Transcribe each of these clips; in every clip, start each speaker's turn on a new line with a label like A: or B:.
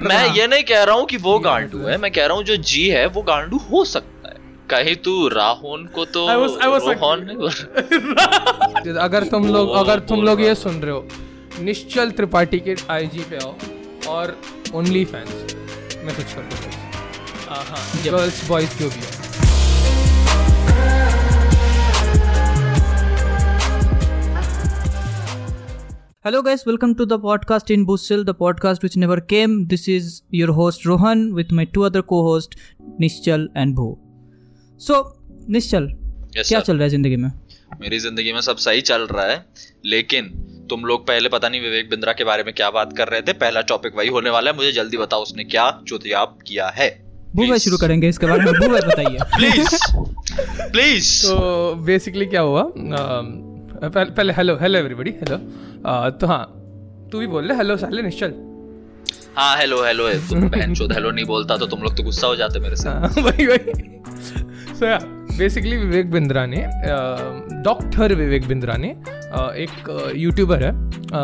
A: मैं ये नहीं कह रहा हूँ कि वो गांडू है मैं कह रहा हूँ जो जी है वो गांडू हो सकता है। कहीं तू राहुल को तो
B: I was- I was
A: Rohan
B: अगर तुम लोग अगर तुम लोग ये सुन रहे हो निश्चल त्रिपाठी के आईजी पे आओ और ओनली फैंस मैसेज कर दो हाँ। गर्ल्स बॉयज़ जो भी है।
C: Hello, guys. Welcome to the podcast in Bussel, the podcast which never came. This is your host Rohan with my two other co-hosts Nischal and Bhu. So, Nischal,
A: Yes,
C: क्या
A: sir.
C: चल रहा है ज़िंदगी में?
A: मेरी ज़िंदगी में सब सही चल रहा है लेकिन तुम लोग पहले पता नहीं विवेक बिंद्रा के बारे में क्या बात कर रहे थे? पहला टॉपिक वही होने वाला है। मुझे जल्दी बताओ उसने क्या चुतियाब किया है?
C: भू भाई शुरू करेंगे इसके बारे में भू भाई बताइए।
A: प्लीज़ प्लीज़
B: तो बेसिकली क्या हुआ? पहले पहले हेलो हेलो एवरीबॉडी हेलो तो हाँ तू भी बोल ले हेलो साले निश्चल।
A: हाँ हेलो हेलो तुम बहन चोद हेलो नहीं बोलता तो तुम लोग तो गुस्सा हो जाते मेरे से।
B: हाँ, वही वही। सो या बेसिकली विवेक बिंद्रा ने डॉक्टर विवेक बिंद्रा ने एक यूट्यूबर है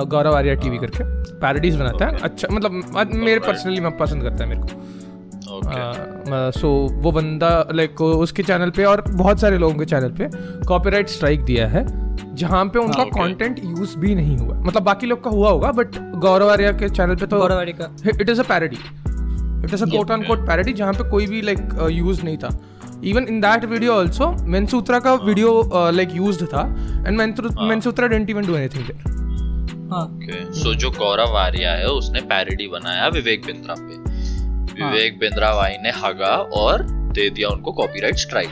B: गौरव आर्या टीवी करके। पैरोडीज बनाता है। अच्छा मतलब मेरे पर्सनली मैं पसंद करता है मेरे को। सो वो बंदा लाइक उसके चैनल पे और बहुत सारे लोगों के चैनल पे कॉपीराइट स्ट्राइक दिया है। जहाँ पे उनका
A: okay.
B: कंटेंट यूज़ भी नहीं हुआ। मतलब बाकी लोग का हुआ होगा बट गौरव आर्या के चैनल पे तो
C: गौरवाड़ी का।
B: It is a parody it is a quote on quote parody जहाँ पे कोई भी लाइक यूज़ नहीं था। Even in that video also Mensutra का वीडियो लाइक यूज़ था and Mensutra didn't even do anything there
C: हाँ।
A: ओके सो जो गौरव आर्या है उसने पैरोडी बनाया विवेक बिंद्रा पे। विवेक बिंद्रा भाई ने हगा और दे दिया उनको कॉपीराइट स्ट्राइक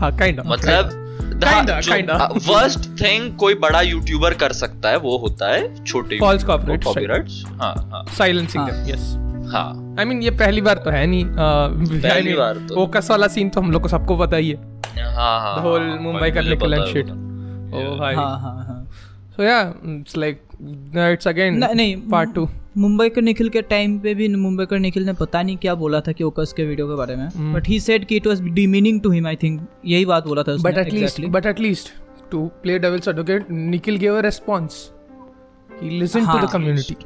B: हाँ। काइंड
A: मतलब
B: Kinda, kinda.
A: वर्स्ट थिंग कोई बड़ा यूट्यूबर कर सकता है वो होता है छोटे
B: False copyright
A: कॉपीराइट्स हाँ हाँ।
B: साइलेंसिंग
C: हाँ.
B: यस
A: हाँ।
B: आई मीन ये पहली बार तो है नहीं
A: पहली बार तो-
B: ओकस वाला सीन तो हम लोग को सबको पता ही है।
A: हाँ हाँ
B: The whole
A: हाँ,
B: Mumbai
A: मुझे
B: का
A: है
B: shit.
A: वो
B: ओ भाई।
C: हाँ हाँ हाँ।
B: So yeah it's like it's again
C: नहीं
B: पार्ट टू
C: मुंबई के निखिल के टाइम पे भी मुंबई के निखिल ने पता नहीं क्या बोला था कि ओकस के वीडियो के बारे. में। बट ही सेड कि it was demeaning to him I think यही बात बोला था उसने
B: but
C: at least
B: but at least to play devil's advocate Nikhil give a response he listen to the
C: हाँ.
B: कम्युनिटी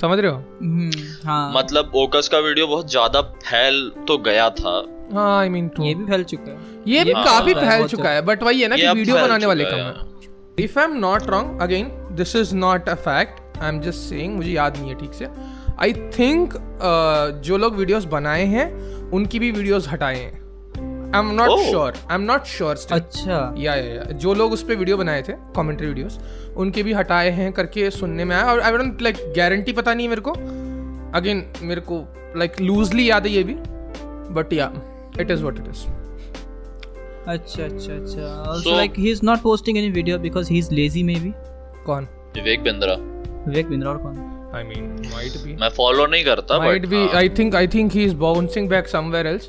B: समझ रहे हो?
C: हम्म, हाँ।
A: मतलब ओकस का वीडियो बहुत ज़्यादा फैल तो गया था।
B: हाँ आई मीन
C: ये भी फैल चुका है।
B: ये भी
C: ये
B: काफ़ी
C: फैल है
B: चुका है बट वही है ना कि वीडियो बनाने वाले कम
A: है।
B: है। If I am not wrong again this is not a fact I am just saying मुझे याद नहीं है ठीक से। आई थिंक uh, जो लोग वीडियोस बनाए हैं उनकी भी वीडियोस हटाए हैं। I am
A: not.
B: Sure I am not sure
C: अच्छा।
B: या या या जो लोग उस पे वीडियो बनाए थे कमेंट्री वीडियोस उनके भी हटाए हैं करके सुनने में आया। और आई डोंट लाइक गारंटी पता नहीं है मेरे को। अगेन मेरे को लाइक लूजली याद है ये भी। But yeah it is what it is
C: अच्छा अच्छा अच्छा। Also
A: So-
C: like he is not posting any video because he is lazy maybe?
B: कौन?
A: विवेक बिंद्रा।
C: विवेक बिंद्रा और कौन?
B: आई मीन माइट बी
A: मैं फॉलो नहीं करता
B: might
A: but
B: be i think i think he is bouncing back somewhere else.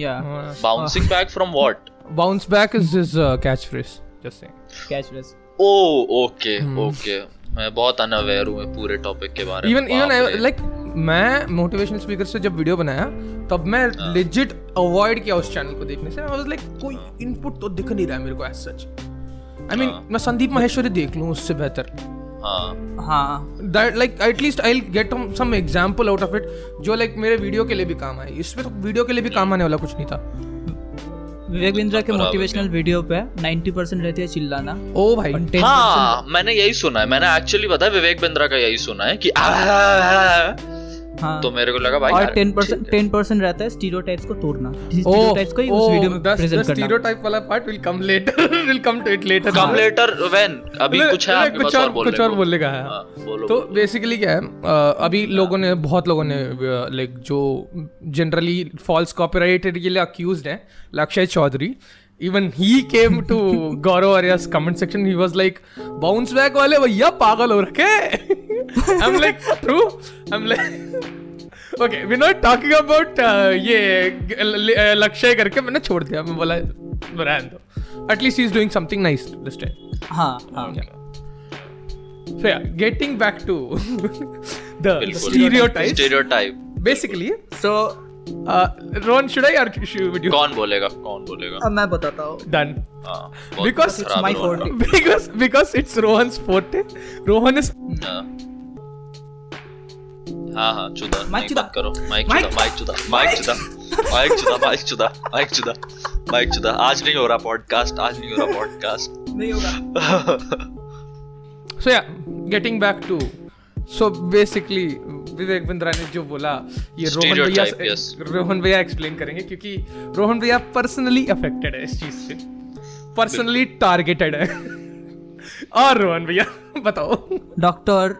C: Yeah
B: uh,
A: bouncing back from what
B: bounce back is his uh, catchphrase just saying.
C: Catchphrase
A: oh okay
B: Hmm.
A: Okay मैं बहुत unaware हूँ पूरे topic के बारे
B: even
A: में
B: even
A: बाप
B: I, like मैं motivational speaker से जब वीडियो बनाया तब मैं
A: हाँ।
B: legit अवॉइड किया उस चैनल को देखने से। आई वाज लाइक कोई इनपुट तो दिख नहीं रहा है मेरे को एज सच आई मीन
A: हाँ।
B: मैं संदीप माहेश्वरी देख लूँ उससे बेहतर।
A: हाँ
C: हाँ
B: like at least I get some example out of it जो लाइक मेरे वीडियो के लिए भी काम आए इसमें तो वीडियो के लिए भी काम आने वाला कुछ नहीं था
C: विवेक बिंद्रा के मोटिवेशनल वीडियो पे 90% परसेंट रहती है चिल्लाना
B: ओ भाई
A: हाँ मैंने यही सुना है मैंने एक्चुअली पता है विवेक बिंद्रा का यही सुना है कि
C: हाँ।
A: तो मेरे को लगा भाई
C: और 10% परसेंट टेन परसेंट रहता है स्टीरियोटाइप्स को तोड़ना। स्टीरियोटाइप्स को ही उस वीडियो में प्रेजेंट करना।
B: स्टीरियोटाइप वाला part will come later will come to it later
A: come later when अभी कुछ है आपके
B: कुछ
A: पास
B: और
A: बोलने
B: कुछ और बोलने का है।
A: हाँ,
B: तो बेसिकली क्या है अभी लोगों ने बहुत लोगों ने लाइक जो जनरली फॉल्स कॉपीराइटेड के लिए अक्यूज्ड हैं Lakshay Chaudhary even he came to Gaurav Arya's comment section he was like bounce back वाले भैया पागल हो रखे. I am like true I am like okay we not talking about ये लक्षय करके मैंने छोड़ दिया मैं बोला रहने दो. At least he is doing something nice this time
C: हाँ हाँ.
B: So yeah, getting back to the
A: बिल्कुल.
B: stereotypes.
A: Stereotype
B: Basically,
C: so
B: Rohan should I or should you
A: कौन बोलेगा? कौन बोलेगा?
C: अब मैं बताता हूँ।
B: डन
A: बहुत
B: Because
C: it's
A: खराब
C: my
A: Rohan.
C: fault.
B: because because it's Rohan's forte. Rohan is
A: हाँ। हाँ हाँ चुदा।
C: माइक चुदा।
A: करो। माइक चुदा माइक चुदा माइक चुदा। माइक चुदा माइक चुदा माइक चुदा माइक चुदा। आज नहीं हो रहा पॉडकास्ट आज नहीं हो रहा पॉडकास्ट
C: नहीं होगा।
B: So yeah. Getting back to so basically Vivek Bindra ने जो बोला ये रोहन भैया
A: yes.
B: रोहन भैया एक्सप्लेन करेंगे क्योंकि रोहन भैया पर्सनली अफेक्टेड है इस चीज़ से। पर्सनली टारगेटेड है। और रोहन भैया बताओ।
C: Doctor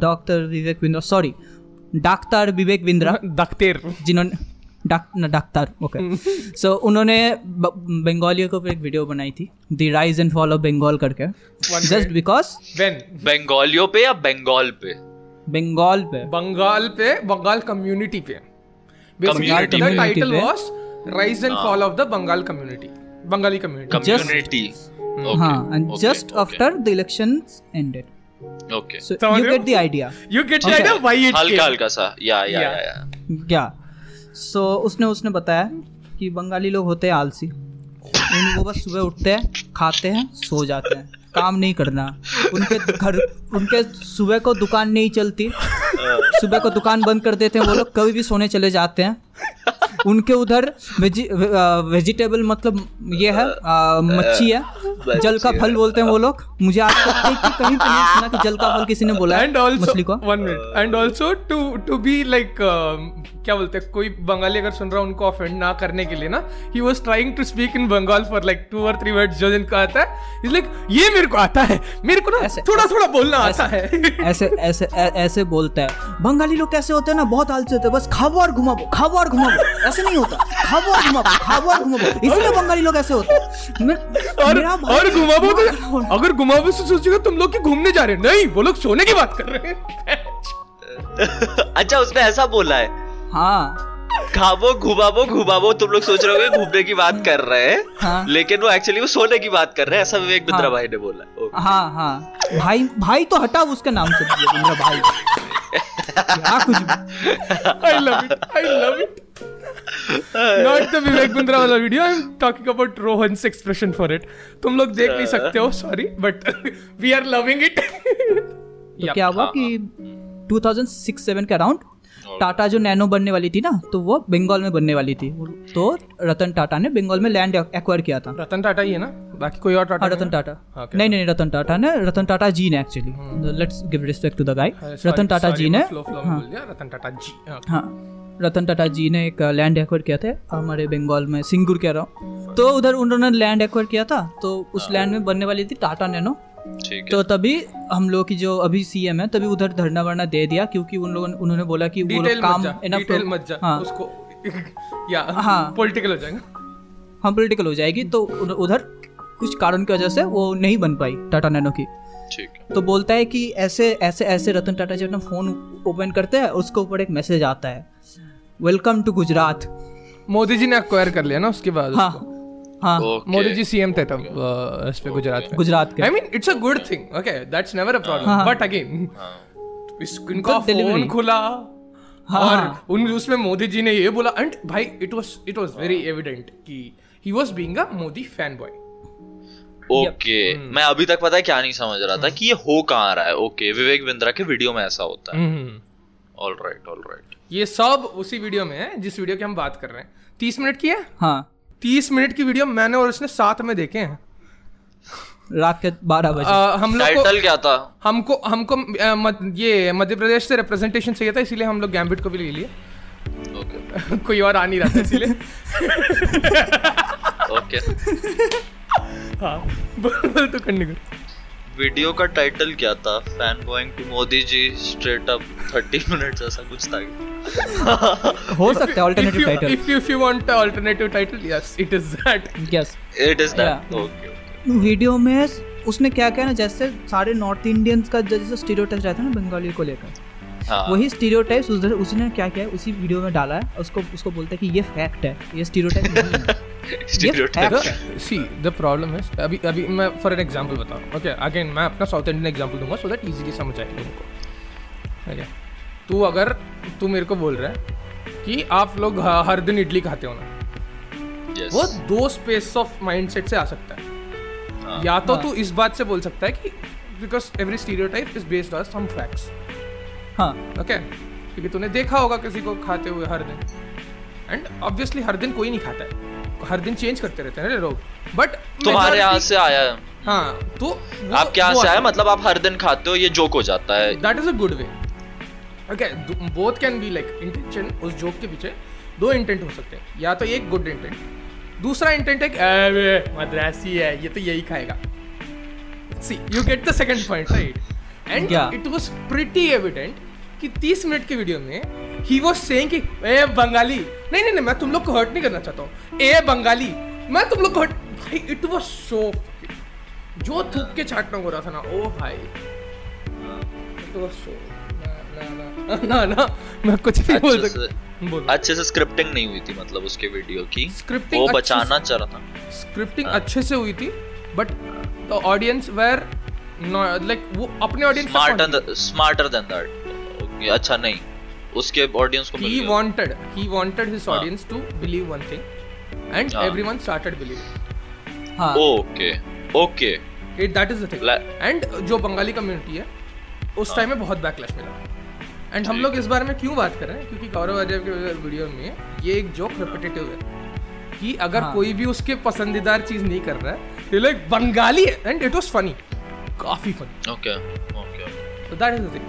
C: doctor Vivek Bindra sorry doctor Vivek Bindra
B: doctor
C: जिन्होंने डाक डॉक्टर ओके सो उन्होंने बंगालियों के एक वीडियो बनाई थी the rise and fall of Bengal करके। जस्ट बिकॉज़
B: व्हेन
A: बंगालियों पे या बंगाल पे?
C: बंगाल पे।
B: बंगाल पे बंगाल कम्युनिटी पे।
C: Title.
B: Was rise and fall of the Bengal community Bengali community
A: community
C: हाँ and just after the
A: elections
C: ended
B: okay
C: so
B: you
C: get the idea
B: you get the
C: Okay.
B: Idea why it
A: हल्का हल्का सा या या
B: Yeah.
A: या या।
C: क्या सो उसने उसने बताया कि बंगाली लोग होते हैं आलसी। उन वो बस सुबह उठते हैं खाते हैं सो जाते हैं। काम नहीं करना। उनके घर उनके सुबह को दुकान नहीं चलती। सुबह को दुकान बंद कर देते हैं वो लोग कभी भी सोने चले जाते हैं। उनके उधर वेजि, वेजिटेबल मतलब ये है मच्छी है। जल का फल बोलते हैं वो लोग। मुझे आज तक कहीं पे नहीं सुना कि जल का फल किसी ने बोला है मछली को।
B: One minute and also to to be like क्या बोलते हैं कोई बंगाली अगर सुन रहा है उनको ऑफेंड ना करने के लिए ना he was trying to speak in Bengal for like two or three words जो जिनको आता है इज़ लाइक ये मेरे को आता है मेरे को ना
C: ऐसे-
B: थोड़ा थोड़ा बोलना आता है.
C: ऐसे ऐसे ऐसे बोलता है। बंगाली लोग कैसे होते हैं ना बहुत आलसी होते हैं बस खाबो और घुमाबो खाबो और घुमाबो ऐसे नहीं होता खाबो और घुमाबो खाबो और घुमाबो इसलिए बंगाली लोग ऐसे होते हैं।
B: और और घुमाबो तो अगर घुमाबो से सोचेगा तुम लोग कि घूमने जा रहे हैं। नहीं वो लोग सोने की बात कर रहे हैं।
A: अच्छा उसने ऐसा बोला है।
C: हाँ।
A: खाबो घुमाबो घुमाबो तुम लोग सोच रहे हो घूमने की बात कर रहे हैं
C: हाँ।
A: लेकिन वो एक्चुअली वो सोने की बात कर रहे हैं ऐसा विवेक बिंद्रा
C: हाँ।
A: भाई ने बोला। ओके।
C: हाँ हाँ। भाई भाई तो हटा उसके नाम से दिया मेरा भाई।
B: the Vivek Bindra वाला video I am talking about Rohan's expression for it तुम लोग देख नहीं सकते हो sorry but we are loving it
C: तो क्या हुआ कि 2006-7 के अराउंड टाटा जो नैनो बनने वाली थी ना तो वो बंगाल में बनने वाली थी। तो रतन टाटा ने बंगाल में लैंड एक्वायर किया था।
B: रतन टाटा ही है ना? बाकी कोई और टाटा
C: हाँ रतन टाटा। नहीं नहीं नहीं, रतन टाटा ने रतन टाटा जी ने actually let's give respect to the guy Ratan Tata ji ने हाँ।
B: रतन टाटा जी। हाँ।
C: हाँ। रतन टाटा जी ने एक लैंड एक्वायर किया था हमारे बंगाल में सिंगूर कह रहा हूँ। तो उधर उन्होंने लैंड एक्वायर किया था तो उस लैंड में बनने वाली थी टाटा नैनो।
A: है
C: तो तभी हम लोग की जो अभी सीएम है तभी उधर धरना वरना दे दिया क्योंकि उन लोगों उन्होंने बोला कि वो लोग काम
B: मत जा।
C: हाँ।
B: उसको या
C: हाँ।
B: पॉलिटिकल हो जाएगा।
C: हाँ पॉलिटिकल हो जाएगी तो उधर कुछ कारण की वजह से वो नहीं बन पाई टाटा नैनो की। तो बोलता है कि ऐसे ऐसे ऐसे रतन टाटा जी अपना फ़ोन ओपन करते हैं उसके ऊपर एक मैसेज आता है। वेलकम टू गुजरात
B: मोदी जी ने अक्वायर कर लिया ना उसके बाद
C: हाँ।
B: उसको।
C: हाँ
B: मोदी जी सीएम थे तब इस पे गुजरात में
C: गुजरात के।
B: I mean it's a good thing okay that's never a problem but again
A: हाँ।
B: इनका फ़ोन खुला
C: हाँ।
B: और उन उसमें मोदी जी ने ये बोला एंड भाई it was it was very evident कि he was being a Modi fan boy
A: okay मैं अभी तक पता है क्या नहीं समझ रहा था कि ये हो कहाँ रहा है। ओके विवेक बिंद्रा के वीडियो में ऐसा होता है। ऑल राइट ऑल राइट
B: ये सब उसी वीडियो में है जिस वीडियो की हम बात कर रहे हैं। तीस मिनट की है?
C: हाँ।
B: तीस मिनट की वीडियो मैंने और उसने साथ में देखे हैं।
C: रात के बारह बजे।
B: हम लोग
A: टाइटल क्या था?
B: हमको हमको ये मध्य प्रदेश से रिप्रेजेंटेशन चाहिए था इसीलिए हम लोग गैम्बिट को भी ले लिए।
A: ओके
B: कोई और आ नहीं रहा था इसीलिए।
A: ओके
B: हाँ बोल बोल तो करने कर
A: वीडियो का टाइटल क्या था? Fan boying to Modi ji straight up 30 minutes ऐसा कुछ था
C: हो। सकता है
B: you
C: title
B: if you if you want an alternative title yes it is that.
A: Yes it is
C: that
A: okay
C: video में उसने क्या किया ना जैसे सारे नॉर्थ इंडियंस का जैसे स्टीरियोटाइप रहता है ना बंगाली को लेकर
A: हाँ।
C: वही स्टीरियोटाइप्स उसने क्या किया उसी वीडियो में डाला है उसको उसको बोलता है कि ये फैक्ट है ये स्टीरियोटाइप नहीं है।
B: See the problem is अभी अभी मैं फॉर एन एग्जांपल बताऊँ ओके अगेन मैं अपना साउथ इंडियन एग्जांपल दूँगा सो दैट इजीली समझ आए लोगों को ठीक तू अगर तू मेरे को बोल रहा है कि आप लोग हर दिन इडली खाते हो ना?
A: Yes.
B: वो दो स्पेस ऑफ़ माइंडसेट से आ सकता है।
A: हाँ.
B: या तो
C: हाँ.
B: तू इस बात से बोल सकता है कि because every stereotype is based on some facts
C: हाँ।
B: ओके क्योंकि तूने देखा होगा किसी को खाते हुए हर दिन एंड ऑब्वियसली हर दिन कोई नहीं खाता है। हर दिन चेंज करते रहते हैं ना लोग। बट
A: तुम्हारे यहाँ से आया है।
B: हाँ तो
A: आपके यहाँ से आया मतलब आप हर दिन खाते हो ये जोक हो जाता है।
B: That is a good way okay both can be like intention उस जोक के पीछे दो इंटेंट हो सकते हैं। या तो एक गुड इंटेंट दूसरा इंटेंट है कि, "अबे, मद्रासी है ये तो यही खाएगा। See you get the second point right
C: and
B: it was pretty evident कि 30 मिनट की वीडियो में ही वाज सेइंग कि ए बंगाली. नहीं नहीं नहीं मैं तुम लोग को हर्ट नहीं करना चाहता हूँ। ए बंगाली मैं तुम लोग को हर्ट भाई इट वाज सो जो थूक के छाटना हो रहा था ना ओ भाई। It was so ना ना मैं कुछ नहीं बोल सकता।
A: अच्छे से स्क्रिप्टिंग नहीं हुई थी मतलब उसके वीडियो की।
B: Scripting
A: वो बचाना चाह रहा था।
B: स्क्रिप्टिंग अच्छे से हुई थी but the audience were like वो अपने audience
A: smarter smarter than that अच्छा नहीं। उसके ऑडियंस को मिल
B: he
A: गया।
B: wanted he wanted his
A: हाँ.
B: audience to believe one thing and
A: हाँ.
B: everyone started believing.
C: हाँ।
A: Okay okay
B: it that is the thing.
A: La-
B: and जो बंगाली कम्युनिटी है उस टाइम में बहुत बैकलैश मिला। एंड हम लोग इस बारे में क्यों बात कर रहे हैं? क्योंकि गौरव अजय के वीडियो में ये एक जोक रिपीटेटिव है कि अगर
C: हाँ.
B: कोई भी उसके पसंदीदार चीज़ नहीं कर रहा है तो लाइक बंगाली है एंड इट वाज फनी काफ़ी funny
A: okay okay
B: so that is the thing.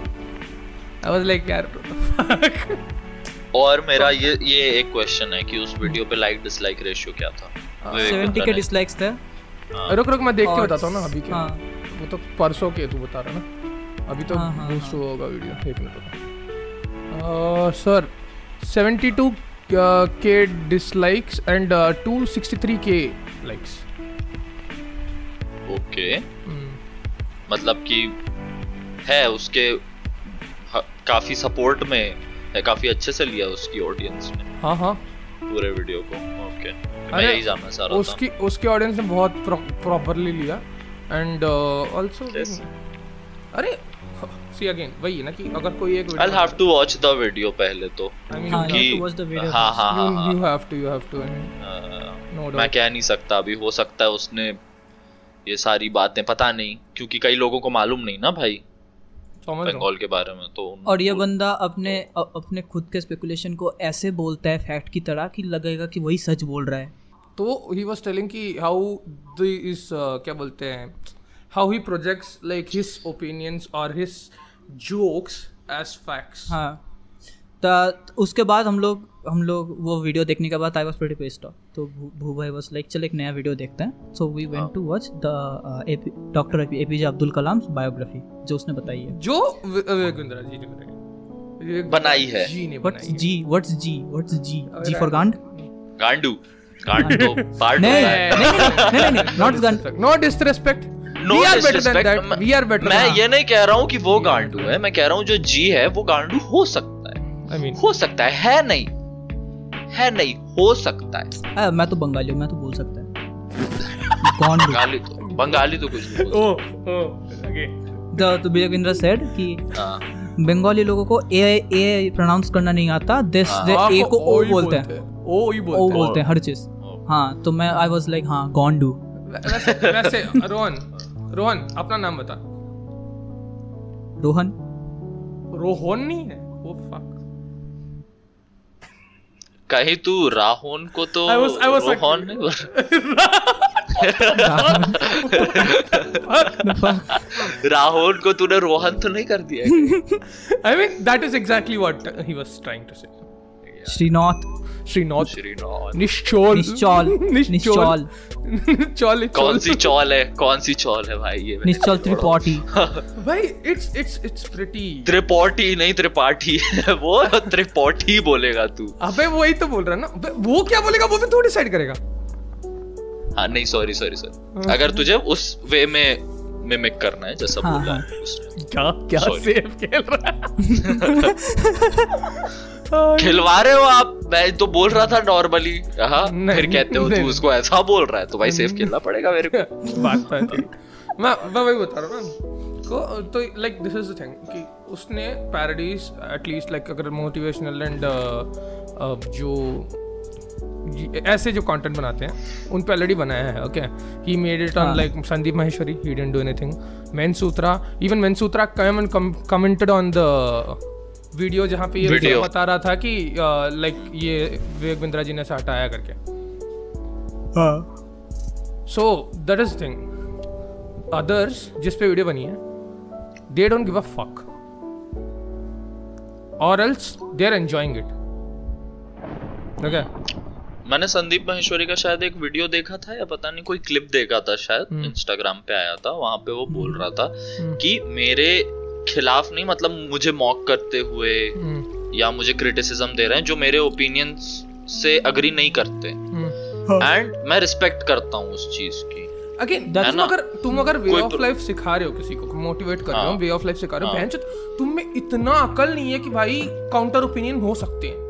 B: I was like यार fuck?
A: और मेरा ये ये एक क्वेश्चन है कि उस वीडियो पे लाइक डिसलाइक रेशियो क्या था? विवेक
C: सेवेंटी
A: बता
C: के। डिसलाइक्स थे।
A: हाँ।
B: रुक रुक मैं देख के बताता हूँ ना अभी के।
C: हाँ।
B: वो तो परसों के तू बता रहा ना। अभी तो बूस्ट
C: हाँ।
B: हुआ होगा वीडियो एक मिनट सर 72 के डिसलाइक्स एंड 263 के लाइक्स
A: ओके मतलब कि है उसके काफ़ी सपोर्ट में है काफ़ी अच्छे से लिया उसकी ऑडियंस ने।
B: हाँ हाँ।
A: पूरे वीडियो को ओके मैं यही जानना चाह रहा था।
B: उसकी उसके ऑडियंस ने बहुत प्रॉपरली लिया। एंड आल्सो अरे सी अगेन वही है ना कि अगर कोई एक
A: I have to watch the video पहले तो
B: आई मीन
C: हाँ
A: कि-
C: you have to watch the video
A: हाँ. हाँ हाँ, हाँ।
B: have to you have to
A: a,
B: no
A: मैं कह नहीं सकता अभी हो सकता है उसने ये सारी बातें पता नहीं क्योंकि कई लोगों को मालूम नहीं ना भाई।
B: हूँ
A: बंगाल के बारे में तो
C: और ये बंदा अपने अ- अपने खुद के स्पेकुलेशन को ऐसे बोलता है फैक्ट की तरह कि लगेगा कि वही सच बोल रहा है।
B: तो ही वॉज़ टेलिंग कि हाउ द इस क्या बोलते हैं how he projects like his opinions और हिज जोक्स एज फैक्ट्स
C: हाँ। तो उसके बाद हम लोग हम लोग वो वीडियो देखने के बाद आई वाज प्रीटी ऑफ़ तो भू भाई वाज लाइक चल एक नया वीडियो देखते हैं. So we went to watch the doctor APJ Abdul Kalam biography जो उसने बताई है।
B: जो वि- विवेक बिंद्रा जी ने बनाई
A: बनाई है।
B: जी ने
C: व्हाट्स जी व्हाट्स जी व्हाट्स जी जी फॉर गांड
A: गांडू। गांड तो पार्ट
C: नहीं, नहीं, नहीं, नहीं, not
B: no disrespect
A: No
B: we are better than
A: disrespect,
B: that
A: मैं- ये नहीं कह रहा हूँ कि वो गांडू है। मैं कह रहा हूँ जो जी है वो गांडू हो सकता है।
B: आई मीन
A: हो सकता है है नहीं। है नहीं हो सकता है।
C: आ, मैं तो बंगाली हूँ मैं तो बोल सकता है। कौन
A: बंगाली तो बंगाली तो कुछ नहीं
B: ओ ओ ओके
C: द तो सेड कि
A: हाँ,
C: बंगाली लोगों को ए ए प्रोनाउंस करना नहीं आता दिस। दे ए को ओ बोलते हैं।
B: ओ ही बोलते हैं।
C: बोलते हैं हर चीज़। हाँ तो मैं आई वाज लाइक हाँ गोंडू
B: वैसे वैसे रोहन रोहन अपना नाम बता।
C: रोहन?
B: रोहन नहीं है? ओ फक
A: कहे तू राहुल को तो
B: I
A: रोहन राहुल को तूने रोहन तो नहीं कर दिया
B: I mean that is exactly what he was trying to say
C: Srinath
B: Srinath.
A: Srinath.
B: निश्चोल।
C: निश्चौल। निश्चौल।
B: चौल
A: कौन सी चौल है? कौन सी चौल है भाई? ये
C: निश्चल त्रिपाठी।
B: भाई it's it's it's pretty
A: Tripathi नहीं त्रिपाठी वो। त्रिपाठी बोलेगा तू।
B: अबे वही तो बोल रहा है ना। वो क्या बोलेगा? वो भी तू डिसाइड करेगा।
A: हाँ नहीं सॉरी सॉरी सॉरी अगर तुझे उस वे में मिमिक करना है जैसा
C: हाँ,
A: बोला
C: हाँ।
A: है उसने
B: क्या क्या सेफ़ खेल रहा है?
A: खिलवा रहे हो आप? मैं तो बोल रहा था नॉर्मली हाँ फिर कहते हो तू उसको ऐसा बोल रहा है तो भाई सेफ़ खेलना पड़ेगा मेरे को।
B: बात तो मैं मैं वही बता रहा हूँ को तो like this is the thing कि उसने पैरोडीज एटलीस्ट लाइक अगर मोटिवेशनल एंड जो ऐसे जो कंटेंट बनाते हैं उन पे ऑलरेडी बनाया है okay he. Made it on like Sandeep Maheshwari he didn't do anything Mensutra even Mensutra com commented on the video जहाँ पे ये
A: Video.
B: बता रहा था कि लाइक ये विवेक बिंद्रा जी ने ऐसा हटाया करके।
C: हाँ।
B: So that is thing others जिस पे वीडियो बनी है they don't give a fuck और else they are enjoying it ठीक है
A: मैंने संदीप महेश्वरी का शायद एक वीडियो देखा था या पता नहीं कोई क्लिप देखा था शायद इंस्टाग्राम पे आया था वहाँ पे वो बोल रहा था कि मेरे खिलाफ नहीं मतलब मुझे मॉक करते हुए
B: हम्म,
A: या मुझे क्रिटिसिज्म दे रहे हैं जो मेरे ओपिनियन से अग्री नहीं करते
B: हम्म।
A: एंड मैं रिस्पेक्ट करता हूँ उस चीज़ की
B: अगेन
A: ना?
B: अगर तुम अगर वे ऑफ़ लाइफ सिखा रहे हो किसी को मोटिवेट कर रहे हो
A: हाँ।
B: वे ऑफ़ लाइफ सिखा रहे हो
A: हाँ।
B: बहन तुम में इतना अकल नहीं है कि भाई काउंटर ओपिनियन हो सकते हैं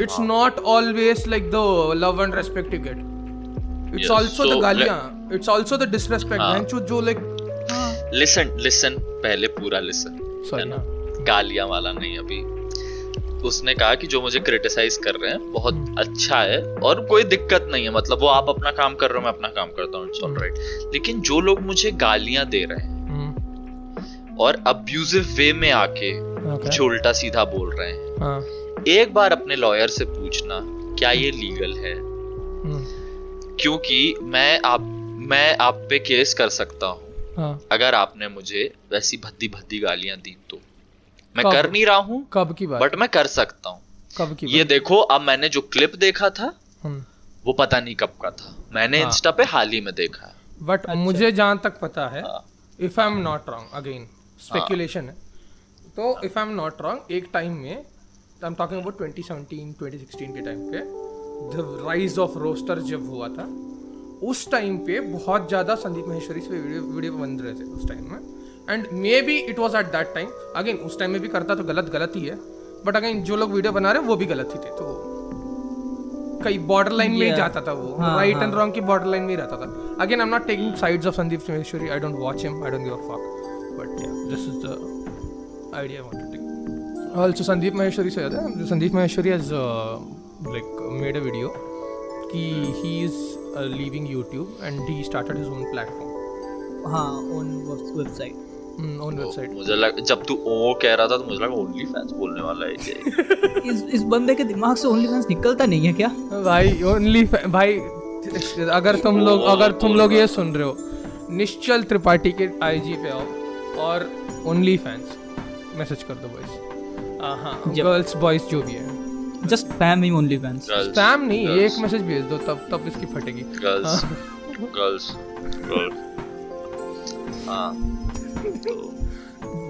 B: इट्स
A: हाँ।
B: Not always like the love and respect you
A: get
B: it's also
A: the
B: गालियाँ इट्स आल्सो द डिसरेस्पेक्ट
A: हाँ।
B: बहन जो लाइक
A: लिसन लिसन पहले पूरा लिसन है ना? गालियाँ वाला नहीं अभी। उसने कहा कि जो मुझे क्रिटिसाइज कर रहे हैं बहुत अच्छा है और कोई दिक्कत नहीं है मतलब वो आप अपना काम कर रहे हो मैं अपना काम करता हूँ इट्स ऑलराइट लेकिन जो लोग मुझे गालियाँ दे रहे हैं
B: हम्म,
A: और अब्यूजिव वे में आके
B: Okay.
A: कुछ उल्टा सीधा बोल रहे हैं
B: हाँ।
A: एक बार अपने लॉयर से पूछना क्या ये लीगल है?
B: हम्म,
A: क्योंकि मैं आप मैं आप पे केस कर सकता हूँ।
B: हाँ।
A: अगर आपने मुझे वैसी भद्दी भद्दी गालियाँ दी तो। मैं
B: कब?
A: कर नहीं रहा हूँ
B: कब की बात?
A: बट मैं कर सकता हूँ।
B: कब की
A: ये देखो अब मैंने जो क्लिप देखा था वो पता नहीं कब का था। मैंने
B: हाँ।
A: इंस्टा पे हाल ही में देखा है।
B: बट मुझे जहाँ तक पता है
A: हाँ।
B: If I am not wrong again speculation है। तो if I am not wrong एक टाइम में आई एम टॉकिंग अबाउट 2017 2016 के टाइम पे द राइज ऑफ़ रोस्टर जब हुआ था उस टाइम पे बहुत ज़्यादा संदीप महेश्वरी से वीडियो वीडियो बन रहे थे उस टाइम में। And maybe it was at that time again उस टाइम में भी करता तो गलत गलत ही है। बट अगेन जो लोग वीडियो बना रहे वो भी गलत ही थे। तो कई बॉर्डर लाइन में ही जाता था वो। राइट। एंड रॉन्ग की बॉर्डर लाइन में ही रहता था। Again I am not taking sides of Sandeep Maheshwari. I don't watch him I don't give a fuck but this is the idea I wanted to take also Sandeep Maheshwari से याद है। Sandeep Maheshwari has like made a video कि he is leaving YouTube and he started his own platform
C: हाँ on website
B: own website
A: मुझे लग जब तू ओ कह रहा था तो मुझे लगा ओनली फैंस बोलने वाला है ये।
C: इस इस बंदे के दिमाग से ओनली फैंस निकलता नहीं है क्या?
B: भाई ओनली भाई अगर तुम लोग अगर तुम लोग ये सुन रहे हो निश्चल त्रिपाठी के आईजी पे आओ और ओनली फैंस मैसेज कर दो बॉयज़ हाँ गर्ल्स बॉयज़ जो भी है।
C: Just spam him only
A: fans
B: spam नहीं
A: girls,
B: एक मैसेज भेज दो तब तब इसकी फटेगी।
A: गर्ल्स गर्ल्स गर्ल्स हाँ। तो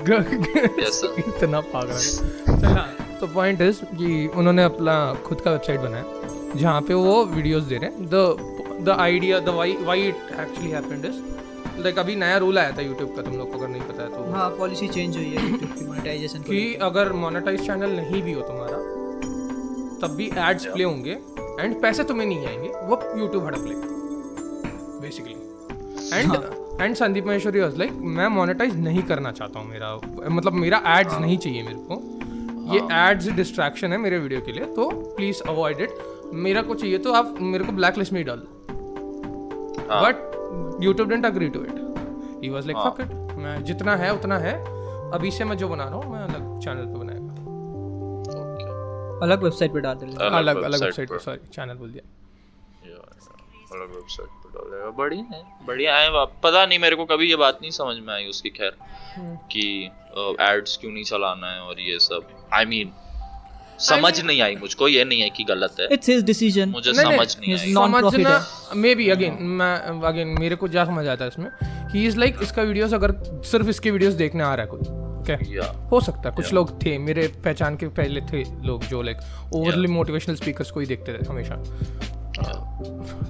B: इतना पागल है। चल हाँ तो पॉइंट इज़ कि उन्होंने अपना खुद का वेबसाइट बनाया जहाँ पे वो वीडियोस दे रहे हैं। The the idea the why why it actually happened is like अभी नया रूल आया था यूट्यूब का तुम लोग को अगर नहीं पता है तो।
C: हाँ पॉलिसी चेंज हुई है YouTube की मोनेटाइजेशन
B: कि अगर मोनेटाइज चैनल नहीं भी हो तुम्हारा तब भी एड्स प्ले होंगे एंड पैसे तुम्हें नहीं आएँगे वो यूट्यूब हड़प लेगा basically and and Sandeep Maheshwari was like मैं मोनेटाइज नहीं करना चाहता हूँ मेरा मतलब मेरा एड्स नहीं चाहिए मेरे को। ये एड्स डिस्ट्रैक्शन है मेरे वीडियो के लिए तो प्लीज़ अवॉइड इट मेरा को चाहिए तो आप मेरे को ब्लैक लिस्ट में ही डाल दो.
A: हाँ।
B: But YouTube didn't agree to it he was like fuck it मैं जितना है उतना है। अभी से मैं जो बना रहा हूँ मैं अलग चैनल पे बनाएगा
C: अलग वेबसाइट पे डाल दे
B: अलग अलग वेबसाइट पे
A: पर।
B: सॉरी चैनल बोल दिया।
A: अलग वेबसाइट पे डालेगा बढ़िया है बढ़िया है। पता नहीं मेरे को कभी ये बात नहीं समझ में आई उसकी खैर कि एड्स क्यों नहीं चलाना है और ये सब। आई I मीन mean, समझ नहीं आई मुझको ये नहीं है कि गलत है।
C: इट्स हिज डिसीज़न
A: मुझे
B: नहीं,
A: समझ नहीं
C: he's
A: आई।
B: समझना मे बी अगेन मैं अगेन मेरे को क्या समझ आता है इसमें? ही इज़ लाइक इसका वीडियोस अगर सिर्फ़ इसके वीडियोस देखने आ रहा है कोई।
A: या
B: हो? सकता है कुछ लोग थे मेरे पहचान के पहले थे लोग जो लाइक ओवरली मोटिवेशनल स्पीकर्स को ही देखते थे हमेशा।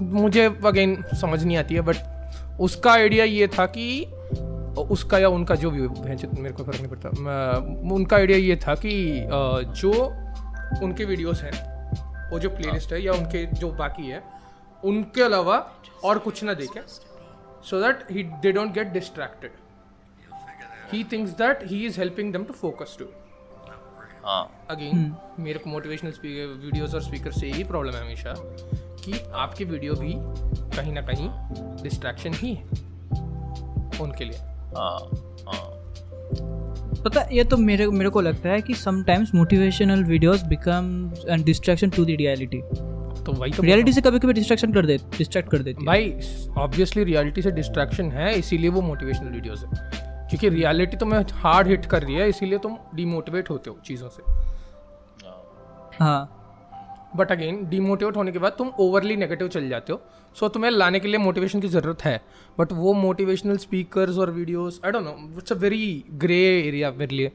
B: मुझे अगेन समझ नहीं आती है बट उसका आइडिया ये था कि उसका या उनका जो भी भैंस मेरे को फ़र्क नहीं पड़ता। उनका आइडिया ये था कि जो उनके वीडियोस हैं वो जो प्लेलिस्ट है। या उनके जो बाकी है उनके अलावा और कुछ ना देखें so that he they don't get distracted he thinks that he is helping them to focus too.
A: हाँ
B: अगेन मेरे को मोटिवेशनल वीडियोस और स्पीकर से यही प्रॉब्लम है हमेशा कि आपकी वीडियो भी कहीं ना कहीं डिस्ट्रैक्शन ही है उनके लिए।
A: हाँ हाँ
C: पता ये तो मेरे मेरे को लगता है कि sometimes motivational videos become an distraction to the reality
B: तो वही तो
C: रियलिटी से कभी कभी डिस्ट्रैक्शन कर दे डिस्ट्रैक्ट कर देती है।
B: भाई ऑब्वियसली रियलिटी से डिस्ट्रैक्शन है इसीलिए वो मोटिवेशनल वीडियोस है। क्योंकि रियलिटी तो मैं हार्ड हिट कर रही है इसीलिए तुम डिमोटिवेट होते हो चीज़ों से।
C: हाँ।
B: बट अगेन डिमोटिवेट होने के बाद तुम ओवरली नेगेटिव चल जाते हो। सो so, तुम्हें लाने के लिए मोटिवेशन की ज़रूरत है। बट वो मोटिवेशनल स्पीकर्स और videos I don't know it's a very grey area मेरे लिए।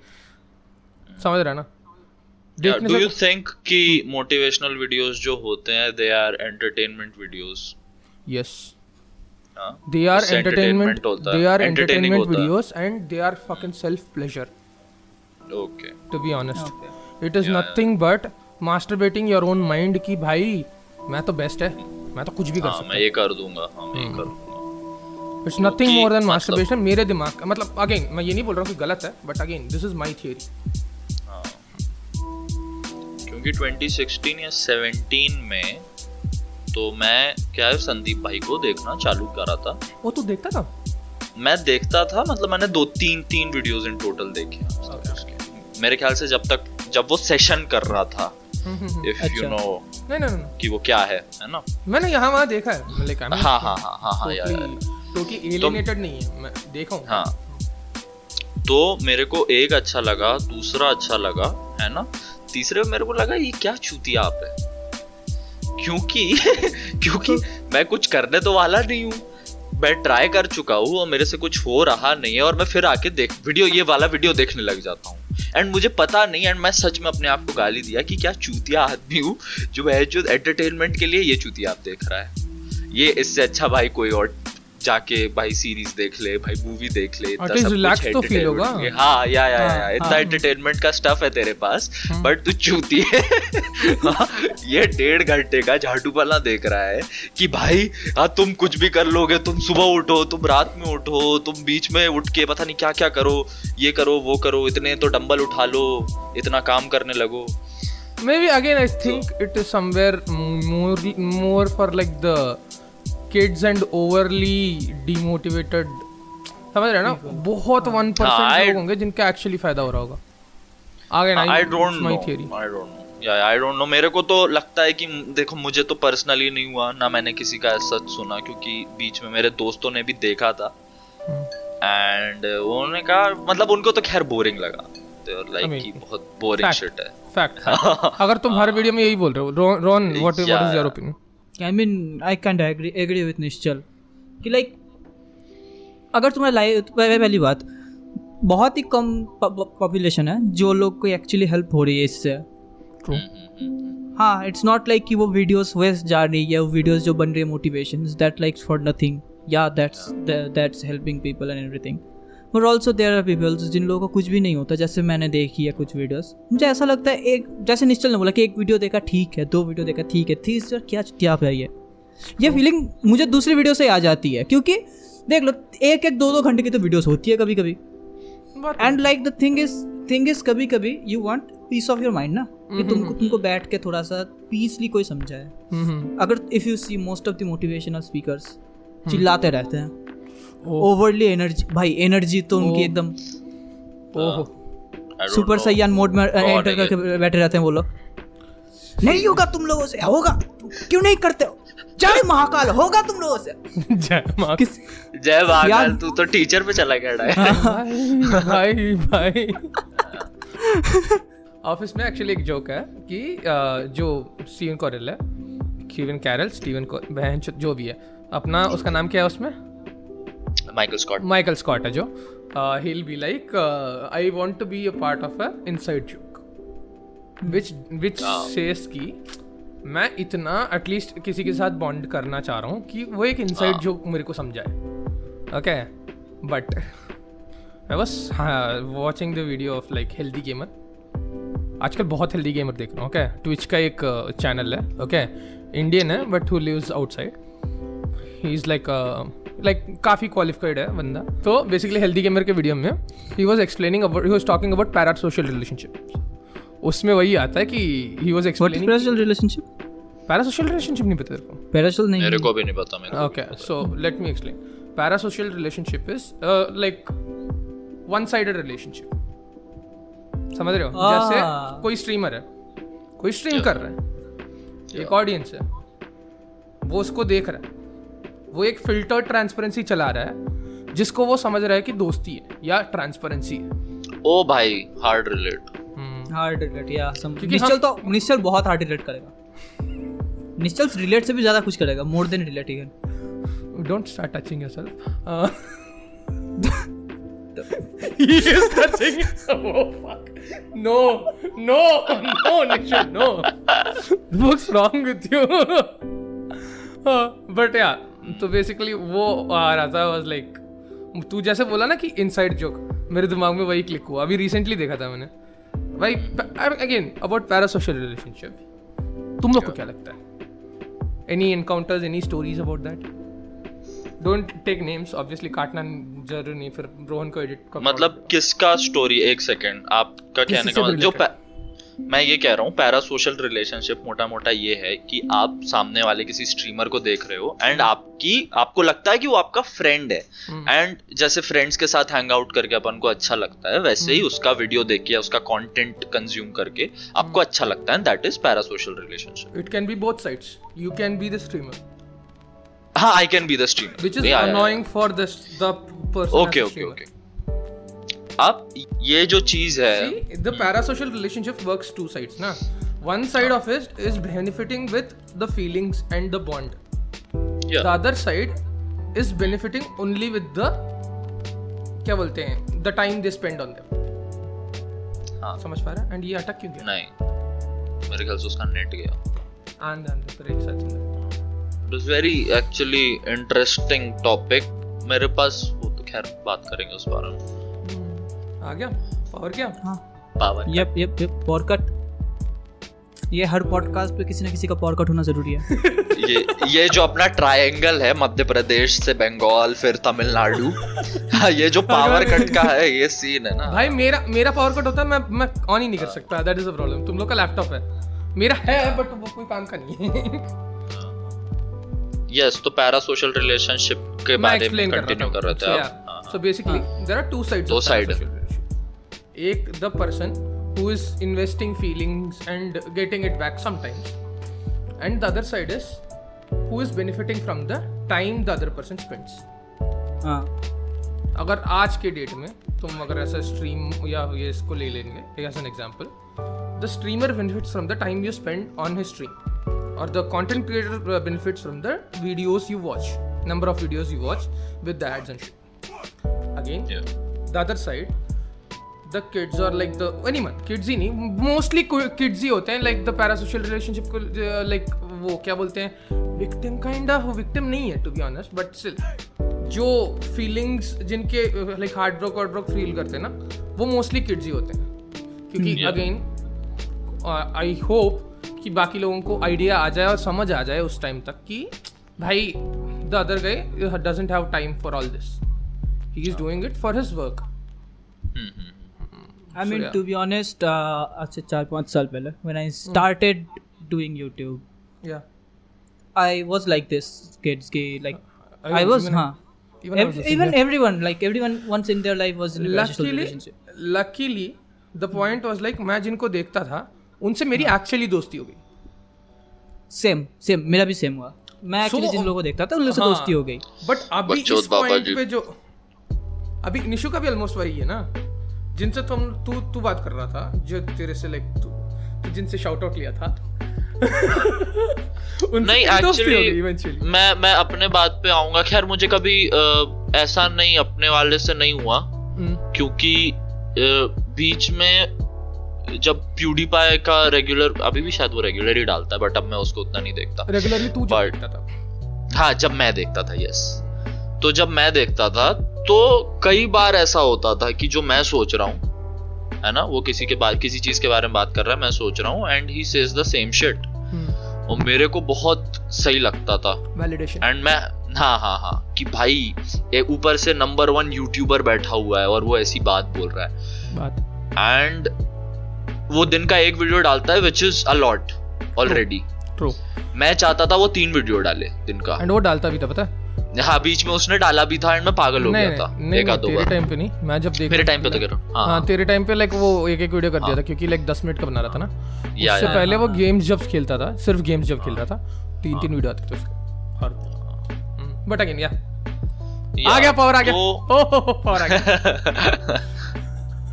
B: समझ रहा है ना?
A: डू यू थिंक कि मोटिवेशनल वीडियोस जो होते हैं
B: they are entertainment
A: videos yes हाँ है,
B: they are
A: entertaining
B: entertainment
A: होता
B: videos and they are fucking self pleasure
A: okay
B: to be honest it is nothing but masturbating your own mind कि भाई मैं तो बेस्ट है मैं तो कुछ भी कर
A: हाँ
B: सकता
A: मैं ये कर दूँगा हाँ मैं ये
B: हम्म।
A: कर
B: इट्स नथिंग मोर देन
A: मतलब-
B: मास्टरबेशन मेरे दिमाग का मतलब अगेन मैं ये नहीं बोल रहा हूँ कि गलत है but again this is my theory
A: हाँ क्योंकि 2016 या 17 में तो मैं क्या है संदीप भाई को देखना चालू करा था।
B: वो तो देखता था?
A: मैं देखता था मतलब मैंने दो तीन तीन वीडियोस इन टोटल देखे हैं। उसके-। मेरे ख्याल से जब तक जब वो सेशन कर रहा था। इफ़ यू
C: अच्छा।
A: नो
B: नहीं नहीं नहीं
A: कि वो क्या है है ना?
B: मैंने यहाँ वहाँ देखा है लाइक आई
A: हाँ हाँ हाँ हाँ हाँ यार
B: टोटली एलिनेटेड नहीं है मैं देखा हूँ।
A: हाँ। तो मेरे को एक अच्छा लगा दूसरा अच्छा लगा है ना? तीसरे में मेरे को लगा ये क्या चूतिया आप है? क्योंकि क्योंकि मैं कुछ करने तो वाला नहीं हूँ। मैं ट्राई कर चुका हूँ और मेरे से कुछ हो रहा नहीं है और मैं फिर आके देख वीडियो ये वाला वीडियो देखने लग जाता हूँ। एंड मुझे पता नहीं एंड मैं सच में अपने आप को गाली दिया कि क्या चूतिया आदमी हूँ, जो है, जो एंटरटेनमेंट के लिए ये चूतिया आप देख रहा है। ये इससे अच्छा भाई कोई और जाके भाई सीरीज़ देख ले भाई मूवी देख ले इतना सब कुछ
B: तो
A: entertainment
B: होगा।
A: हाँ या या या
C: हाँ,
A: इतना
C: हाँ।
A: एंटरटेनमेंट का स्टफ़ है तेरे पास बट तू चूती है हाँ, ये डेढ़ घंटे का झाटू पला देख रहा है कि भाई हाँ तुम कुछ भी कर लोगे तुम सुबह उठो तुम रात में उठो तुम बीच में उठ के पता नहीं क्या क्या करो ये करो वो करो इतने तो डंबल उठा लो इतना काम करने लगो
B: maybe again i think it is somewhere more more for like the kids and overly demotivated. समझ रहे हैं ना? बहुत वन
A: हाँ,
B: परसेंट लोग होंगे जिनका एक्चुअली फ़ायदा हो रहा होगा। आगे ना
A: I
B: don't
A: know
B: theory
A: I don't know या आई डोंट नो मेरे को तो लगता है कि देखो मुझे तो पर्सनली नहीं हुआ ना मैंने किसी का सच सुना क्योंकि बीच में मेरे दोस्तों ने भी देखा था। एंड उन्होंने कहा मतलब उनको तो खैर बोरिंग लगा। लाइक
B: mean,
A: कि बहुत बोरिंग शिट है।
B: फैक्ट अगर तुम हर वीडियो में यही बोल रहे हो Ron Ron what what is
A: your
B: opinion
C: I mean I can't agree agree with Nischal कि लाइक अगर तुम्हारा लाइफ पहली बात बहुत ही कम पॉपुलेशन है जो लोग को एक्चुअली हेल्प हो रही है इससे। हाँ इट्स नॉट लाइक कि वो वीडियोस वेस्ट जा रही है वो वीडियोस जो बन रही है motivation that like for nothing या that's that's helping people and everything but also there are peoples जिन लोगों को कुछ भी नहीं होता जैसे मैंने देखी है कुछ वीडियोस मुझे ऐसा लगता है एक जैसे निश्चल ने बोला कि एक वीडियो देखा ठीक है दो वीडियो देखा ठीक है तीसरा क्या क्या है। ये ये फीलिंग मुझे दूसरी वीडियो से आ जाती है क्योंकि देख लो एक एक दो दो घंटे की तो वीडियोस होती है कभी कभी and like the thing is thing is कभी कभी you want peace of your mind ना कि तुमको तुमको बैठ के थोड़ा सा पीसली कोई समझाए।
B: हम्म
C: अगर if you see most of the motivational speakers चिल्लाते रहते हैं। ओवरली एनर्जी भाई एनर्जी तो उनकी एकदम
B: ओहो।
C: सुपर सैयान मोड में एंटर करके बैठे रहते हैं वो लोग। नहीं होगा तुम लोगों से होगा। क्यों नहीं करते हो? जय महाकाल होगा तुम लोगों से।
B: जय
A: जय महाकाल तू तो टीचर पे चला गया
B: भाई भाई भाई। ऑफ़िस में एक्चुअली एक जोक है कि जो स्टीवन कॉरेल है स्टीवन कैरल स्टीवन बहन जो भी है अपना उसका नाम क्या है उसमें?
A: माइकल स्कॉट
B: माइकल स्कॉट है जो। He'll be like I want to be a part of a inside joke which which says की मैं इतना एटलीस्ट किसी के साथ बॉन्ड करना चाह रहा हूँ कि वो एक इनसाइड जोक मेरे को समझाए। ओके बट मैं बस watching the video of like healthy gamer आजकल बहुत हेल्दी गेमर देख रहा हूँ ओके ट्विच का एक चैनल है ओके इंडियन है but who lives outside he is like like काफ़ी क्वालिफाइड है बंदा। तो बेसिकली हेल्दी गेमर के वीडियो में he was explaining about he was talking about para social relationship उसमें वही आता है कि he
C: was is
B: explaining
C: parasocial relationship
B: para social relationship नहीं पता तेरे को।
C: पैरासोशल नहीं।
A: मेरे को भी नहीं पता मेरे को
B: Okay, so let me explain. Parasocial relationship is uh, like one-sided समझ रहे हो?
C: Ah.
B: जैसे कोई स्ट्रीमर है कोई स्ट्रीम कर रहा है एक ऑडियंस है वो उसको देख रहा है। वो एक फ़िल्टर ट्रांसपेरेंसी चला रहा है जिसको वो समझ रहा है कि दोस्ती है या ट्रांसपेरेंसी है।
A: ओ भाई हार्ड रिलेट
C: हार्ड रिलेट या सम
B: क्योंकि
C: निश्चल तो निश्चल बहुत हार्ड रिलेट करेगा। निश्चल रिलेट से भी ज़्यादा कुछ करेगा more than relate even
B: don't start touching yourself he is touching oh fuck. No no no Nishant no. What's wrong with you? But या तो बेसिकली वो आ रहा था वाज लाइक तू जैसे बोला ना कि इनसाइड जोक मेरे दिमाग में वही क्लिक हुआ। अभी रिसेंटली देखा था मैंने। भाई अगेन अबाउट पैरासोशल रिलेशनशिप तुम लोग को क्या लगता है? Any encounters any stories about that don't take names obviously काटना ज़रूरी नहीं फिर रोहन को एडिट
A: मतलब किसका स्टोरी एक सेकंड आपका कहने का जो मैं ये कह रहा हूँ पैरा सोशल रिलेशनशिप मोटा मोटा ये है कि आप सामने वाले किसी स्ट्रीमर को देख रहे हो एंड आपकी आपको लगता है कि वो आपका फ्रेंड है। एंड जैसे फ्रेंड्स के साथ हैंग आउट करके अपन को अच्छा लगता है वैसे ही उसका वीडियो देख के उसका कंटेंट कंज्यूम करके आपको अच्छा लगता है that is para social relationship
B: it can be both sides you can be the streamer
A: हाँ I can be the
B: streamer is annoying for the the person
A: okay
B: okay
A: okay अब ये जो चीज़ है
B: the parasocial relationship works two sides, na. One side of it is benefiting with the feelings and the bond. The
A: yeah,
B: other side is benefiting only with the क्या बोलते हैं the time they spend on them.
A: हाँ।
B: समझ पा रहा है? And ये अटक क्यों गया?
A: नहीं मेरे ख्याल से उसका नेट गया
B: आंध आंध फिर एक साथ
A: it was very actually interesting topic मेरे पास वो तो खैर बात करेंगे उस बारे में
B: आ गया? और क्या?
C: हाँ।
A: Power
C: yup yup yup power cut ये हर पॉडकास्ट पे किसी ना किसी का पावर कट होना ज़रूरी है।
A: ये ये जो अपना ट्रायंगल है मध्य प्रदेश से बंगाल फिर तमिलनाडु हाँ, ये जो पावर कट का है ये सीन है ना।
B: भाई मेरा मेरा पावर कट होता है मैं मैं ऑन ही नहीं कर सकता दैट इज़ अ प्रॉब्लम तुम लोग का लैपटॉप है। मेरा है बट वो कोई काम का नहीं है।
A: यस तो पैरा सोशल रिलेशनशिप के बारे में कंटिन्यू कर रहे थे। आप। हाँ,
B: so basically there are two sides
A: दो side है।
B: एक the person who is investing feelings and getting it back sometimes and the other side is who is benefiting from the time the other person spends
C: हाँ
B: अगर आज के date में तुम अगर ऐसा स्ट्रीम या ये इसको ले लेंगे as an example the streamer benefits from the time you spend on his stream और the content creator benefits from the videos you watch number of videos you watch with the ads and shit again
A: yeah.
B: the other side the kids और like the any मत kids ही नहीं mostly kids ही होते हैं like the parasocial relationship को uh, like वो क्या बोलते हैं? विक्टिम काइंड ऑफ़ विक्टिम नहीं है to be honest but still जो फीलिंग्स जिनके like heart broke ward broke feel करते हैं ना वो मोस्टली किड्स ही होते हैं. क्योंकि अगेन आई होप कि बाकी लोगों को आइडिया आ जाए और समझ आ जाए उस टाइम तक कि भाई the other guy doesn't have time for all this he. Is doing it for his
C: work I
B: mean
C: to be honest आज से चार पाँच साल पहले when I started doing YouTube
B: या
C: I was like this kids की like
B: I was
C: was
B: even-
C: हाँ
B: even was the
C: everyone like everyone once in their life was in a relationship
B: luckily
C: relationship.
B: Luckily the point was like मैं जिनको देखता था उनसे मेरी actually दोस्ती हो गई।
C: सेम सेम मेरा भी सेम हुआ। मैं एक्चुअली जिन लोगों को देखता था उन लोगों से
B: हाँ।
C: दोस्ती हो गई।
B: बट अभी इस पॉइंट पे जो अभी निशु का भी ऑलमोस्ट वही है ना। जिनसे तुम तू तू बात कर रहा था जो तेरे से लाइक तू तू जिनसे शाउट आउट लिया था।
A: नहीं एक्चुअली मैं मैं अपने बात पे आऊँगा। खैर मुझे कभी अ, ऐसा नहीं अपने वाले से नहीं हुआ।
B: हम्म,
A: क्योंकि अ, बीच में जब प्यूडीपाई का रेगुलर अभी भी शायद वो रेगुलर ही डालता है बट अब मैं उसको उतना नहीं देखता।
B: रेगुलरली तू जब देखता था?
A: हाँ जब मैं देखता था यस तो जब मैं देखता था तो कई बार ऐसा होता था कि जो मैं सोच रहा हूँ है ना वो किसी के बारे किसी चीज़ के बारे में बात कर रहा है मैं सोच रहा हूँ and he says the same shit और मेरे को बहुत सही लगता था।
B: वैलिडेशन
A: एंड मैं हाँ हाँ हाँ कि भाई ये ऊपर से नंबर वन यूट्यूबर बैठा हुआ है और वो ऐसी बात बोल रहा है। एंड वो दिन का एक वीडियो डालता है which is a lot
B: already true
A: मैं चाहता था वो तीन वीडियो डाले दिन का।
B: एंड वो डालता भी था पता है?
A: हाँ बीच में उसने डाला भी था एंड मैं पागल हो गया था।
B: नहीं नहीं
A: एक दो
B: तेरे
A: बार।
B: टाइम पे नहीं मैं जब देख
A: मेरे टाइम पे तो कह रहा हूँ। हाँ।
B: हाँ तेरे टाइम पे लाइक वो एक एक वीडियो कर दिया
A: हाँ।
B: था क्योंकि लाइक दस मिनट का बना रहा था ना। उससे पहले वो गेम्स जब खेलता था सिर्फ़ गेम्स जब खेल रहा था तीन तीन वीडियो आते थे उसके हर बट अगेन या। आ गया पावर आ गया। ओह पावर आ गया।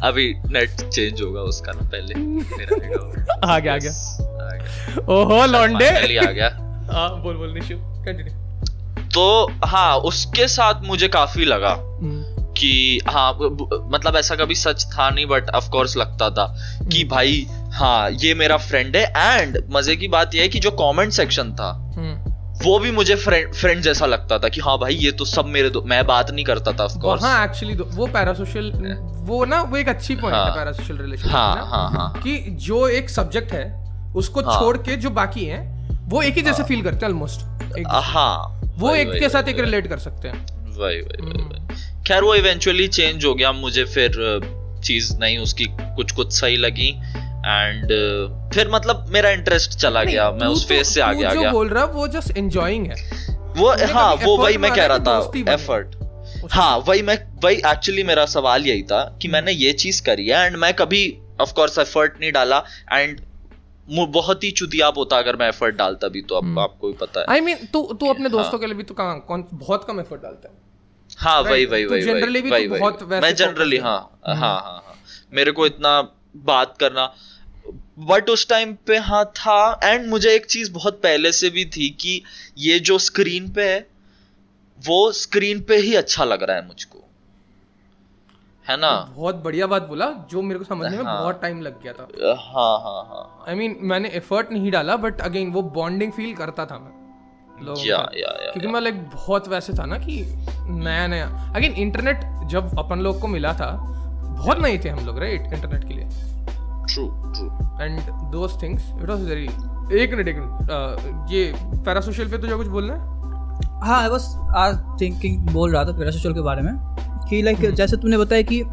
A: अभी नेट चेंज होगा उसका ना पहले। मेरा
B: आ गया आ गया। ओहो लॉन्डे
A: आ गया।
B: हाँ बोल बोल निशु कंटिन्यू
A: तो हाँ उसके साथ मुझे काफ़ी लगा
B: हम्म,
A: कि हाँ मतलब ऐसा कभी सच था नहीं बट ऑफ़ कोर्स लगता था कि
B: हम्म।
A: भाई हाँ ये मेरा फ्रेंड है एंड मज़े की बात यह है कि जो कमेंट सेक्शन था वो भी मुझे फ्रेंड फ्रेंड जैसा लगता था कि हाँ भाई ये तो सब मेरे दो मैं बात नहीं करता था ऑफ़ कोर्स
B: हाँ एक्चुअली वो पैरासोशल वो ना वो एक अच्छी पॉइंट हाँ,
A: है। हाँ।
B: पैरासोशल रिलेशन
A: हाँ हाँ हाँ।
B: कि जो एक सब्जेक्ट है उसको
A: हाँ।
B: छोड़ के जो बाकी हैं वो एक ही जैसे फील करते हैं ऑलमोस्ट
A: हाँ।
B: वो एक के साथ एक रिलेट कर सकते हैं।
A: वही वही वही
B: हम्म।
A: खैर वो इवेंचुअली चेंज हो गया। मुझे फिर चीज़ नहीं उसकी कुछ कुछ सही लगी। एंड फिर मतलब मेरा इंटरेस्ट चला गया। मैं उस
B: तो-
A: फ़ेज़ से आगे आ गया।
B: बोल रहा वो जस्ट एंजॉयिंग है।
A: वो हाँ वो वही मैं कह रहा था एफर्ट हाँ वही मैं वही एक्चुअली मेरा सवाल यही था कि मैंने ये चीज़ करी है। एंड मैं कभी ऑफ़ कोर्स एफर्ट नहीं डाला। एंड बहुत ही चुतियाप होता अगर मैं एफर्ट डालता भी तो
B: हम्म।
A: अब आपको भी पता है
B: आई I मीन mean, तू तू अपने दोस्तों के लिए भी तो कहाँ कौन बहुत कम एफर्ट डालता है
A: हाँ वही
B: Right.
A: वही
B: तो
A: वही
B: generally भी
A: वही
B: तो बहुत
A: वही।
B: वैसे
A: मैं जनरली हाँ
B: है।
A: हाँ हाँ हाँ मेरे को इतना बात करना बट उस टाइम पे हाँ था एंड मुझे एक चीज़ बहुत पहले से भी थी कि ये जो स्क्रीन पे है वो स्क्रीन पे ही अच्छा लग रहा है मुझको है ना?
B: तो बहुत बढ़िया बात बोला जो मेरे को समझने में
A: हाँ।
B: बहुत टाइम लग गया था।
A: हाँ हाँ हाँ
B: आई मीन मैंने एफर्ट नहीं डाला बट अगेन वो बॉन्डिंग फील करता था मैं लोगों
A: या या या
B: क्योंकि मैं लाइक बहुत वैसे था ना कि नया नया अगेन इंटरनेट जब अपन लोग को मिला था बहुत नए थे हम लोग राइट इंटरनेट के लिए।
A: True true
B: and those things it was very एक मिनट एक मिनट ये पैरासोशल पे तो जो कुछ बोलना है?
C: हाँ आई बस आज थिंकिंग बोल रहा था पैरासोशल के बारे में। कि लाइक like, जैसे तुमने बताया कि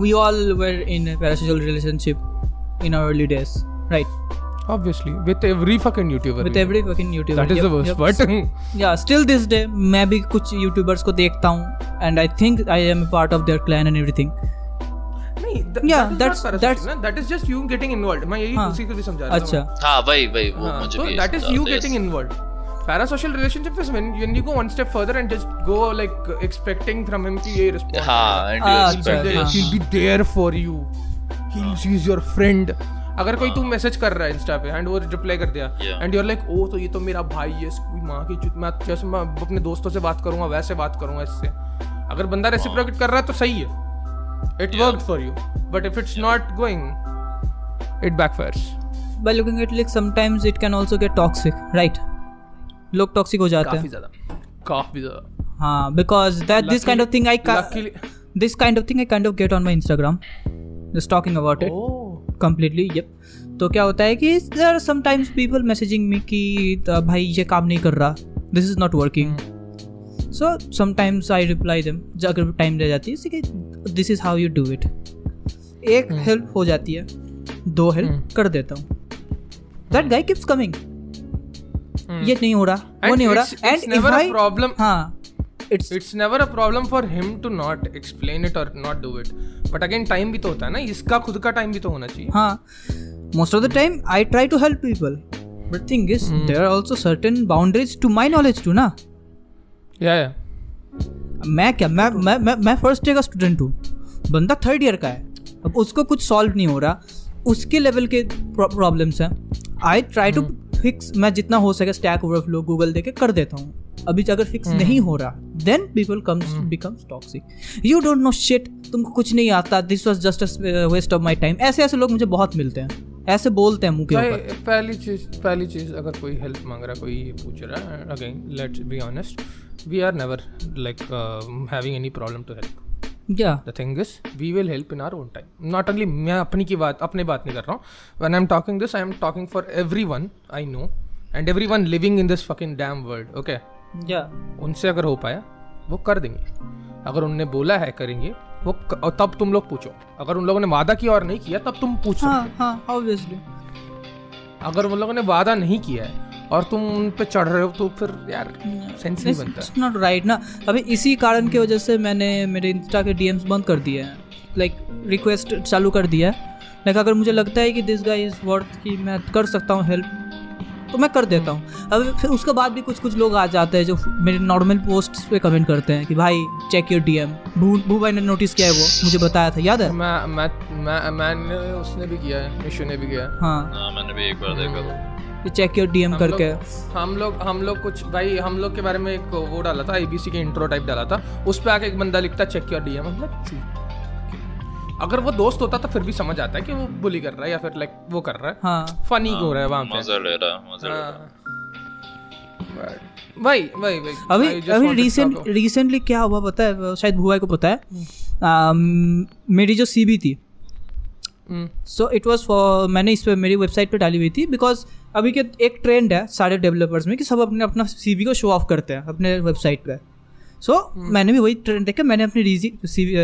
C: we all were in parasocial relationship in our early days right
B: obviously with every fucking youtuber
C: with
B: we
C: every fucking YouTuber
B: that is the worst part
C: या स्टिल दिस डे मैं भी कुछ YouTubers को देखता हूँ and I think I am part of their clan and everything
B: नहीं th-
C: Yeah,
B: that is
C: that's- that's-
B: that is just you getting involved मैं यही
C: हाँ,
B: उसी को भी समझा रहा था
C: अच्छा
A: हाँ वही वही वो
B: हाँ,
A: मुझे
B: so
A: भी
B: that is you getting involved parasocial relationship is when you go one step further and just go like expecting from him कि ये रिस्पॉन्स
A: हाँ and he
B: will be there for you he is your friend अगर कोई तू message कर रहा है Insta पे एंड वो रिप्लाई कर दिया and you are like oh तो ये तो मेरा भाई है इसकी माँ की चुत मैं जैसे मैं अपने दोस्तों से बात करूँगा वैसे बात करूँगा इससे अगर बंदा रेसिप्रोकेट कर रहा है तो सही है
A: it
B: worked for you but if it's not going it backfires
C: by looking at like sometimes it can also get toxic right लोग टॉक्सिक हो जाते हैं।
B: काफ़ी ज़्यादा।
C: हाँ
B: oh.
C: कि भाई ये काम नहीं कर रहा this is not working so sometimes I reply them अगर टाइम रह जाती है कि this is how you do it एक hmm. हेल्प हो जाती है दो हेल्प hmm. कर देता हूँ। दैट गाई किप्स कमिंग ये नहीं हो रहा वो नहीं हो रहा।
B: never
C: if
B: a problem.
C: हाँ। It's
B: it's never a problem for him to not explain it और not do it but again time भी तो होता है ना इसका खुद का टाइम भी तो होना चाहिए।
C: हाँ। Most of the time I try to help people. But thing is there are also certain boundaries to my knowledge too ना
B: या या
C: मैं क्या मैं मैं मैं, मैं फ़र्स्ट ईयर का स्टूडेंट हूँ। बंदा थर्ड ईयर का है। अब उसको कुछ सॉल्व नहीं हो रहा। उसके लेवल के प्रॉब्लम्स हैं। आई ट्राई टू फिक्स मैं जितना हो सके स्टैक ओवरफ्लो गूगल देके कर देता हूँ। अभी अगर फिक्स hmm. नहीं हो रहा then people comes becomes toxic you don't know shit तुमको कुछ नहीं आता this was just waste of my time ऐसे ऐसे लोग मुझे बहुत मिलते हैं। ऐसे बोलते हैं मुँह के ऊपर।
B: पहली चीज़ पहली चीज़ अगर कोई हेल्प मांग रहा कोई ये पूछ रहा है again let's be honest we are never like having any problem to help
C: yeah
B: the thing is we will help in our own time not only मैं अपनी की बात अपनी बात नहीं कर रहा हूँ। When I am talking this I am talking for everyone I know and everyone living in this fucking damn world okay
C: या
B: उनसे अगर हो पाया वो कर देंगे। अगर उनने बोला है करेंगे वो क- और तब तुम लोग पूछो। अगर उन लोगों ने वादा किया और नहीं किया तब तुम पूछो।
C: हाँ
B: हाँ अगर उन लोगों ने वादा नहीं किया है और तुम उन पे चढ़ रहे हो तो फिर यार सेंस नहीं बनता।
C: इट्स नॉट राइट ना। अभी इसी कारण की वजह से मैंने मेरे इंस्टा के डीएम्स बंद कर दिए हैं। लाइक रिक्वेस्ट चालू कर दिया है। लाइक अगर मुझे लगता है कि दिस गाय इज़ वर्थ कि मैं कर सकता हूँ हेल्प तो मैं कर देता हूँ। अब फिर उसके बाद भी कुछ कुछ लोग आ जाते हैं जो मेरे नॉर्मल पोस्ट पे कमेंट करते हैं कि भाई चेक योर डीएम भू भू भाई ने नोटिस किया है वो मुझे बताया था याद है?
B: मैं मैं मैं मैंने उसने भी किया है निशु ने भी किया है।
C: हाँ।
A: हाँ मैंने भी एक बार देखा था।
C: चेक योर डीएम करके।
B: हम लोग हम लोग कुछ भाई हम लोग के बारे में एक वो डाला था एबीसी के इंट्रो टाइप डाला था। उस पे आके एक बंदा लिखता चेक योर डीएम मतलब अगर वो दोस्त होता तो फिर भी समझ आता है कि वो बुली कर रहा है या फिर लाइक वो कर रहा है।
C: हाँ।
B: फनी हो रहा है वहाँ पे।
A: मज़ा ले रहा है मज़ा ले रहा है।
B: वही वही वही
C: अभी अभी रिसेंट रिसेंटली क्या हुआ पता है? शायद भुआ को पता है। अम, मेरी जो सीबी थी। सो इट वाज फॉर मैंने इस पे मेरी वेबसाइट पे डाली हुई थी बिकॉज़ अभी के एक ट्रेंड है सारे डेवलपर्स में कि सब अपने अपना सीवी को शो ऑफ़ करते हैं अपने वेबसाइट पर सो
B: हम्म।
C: मैंने भी वही ट्रेंड देखा मैंने अपनी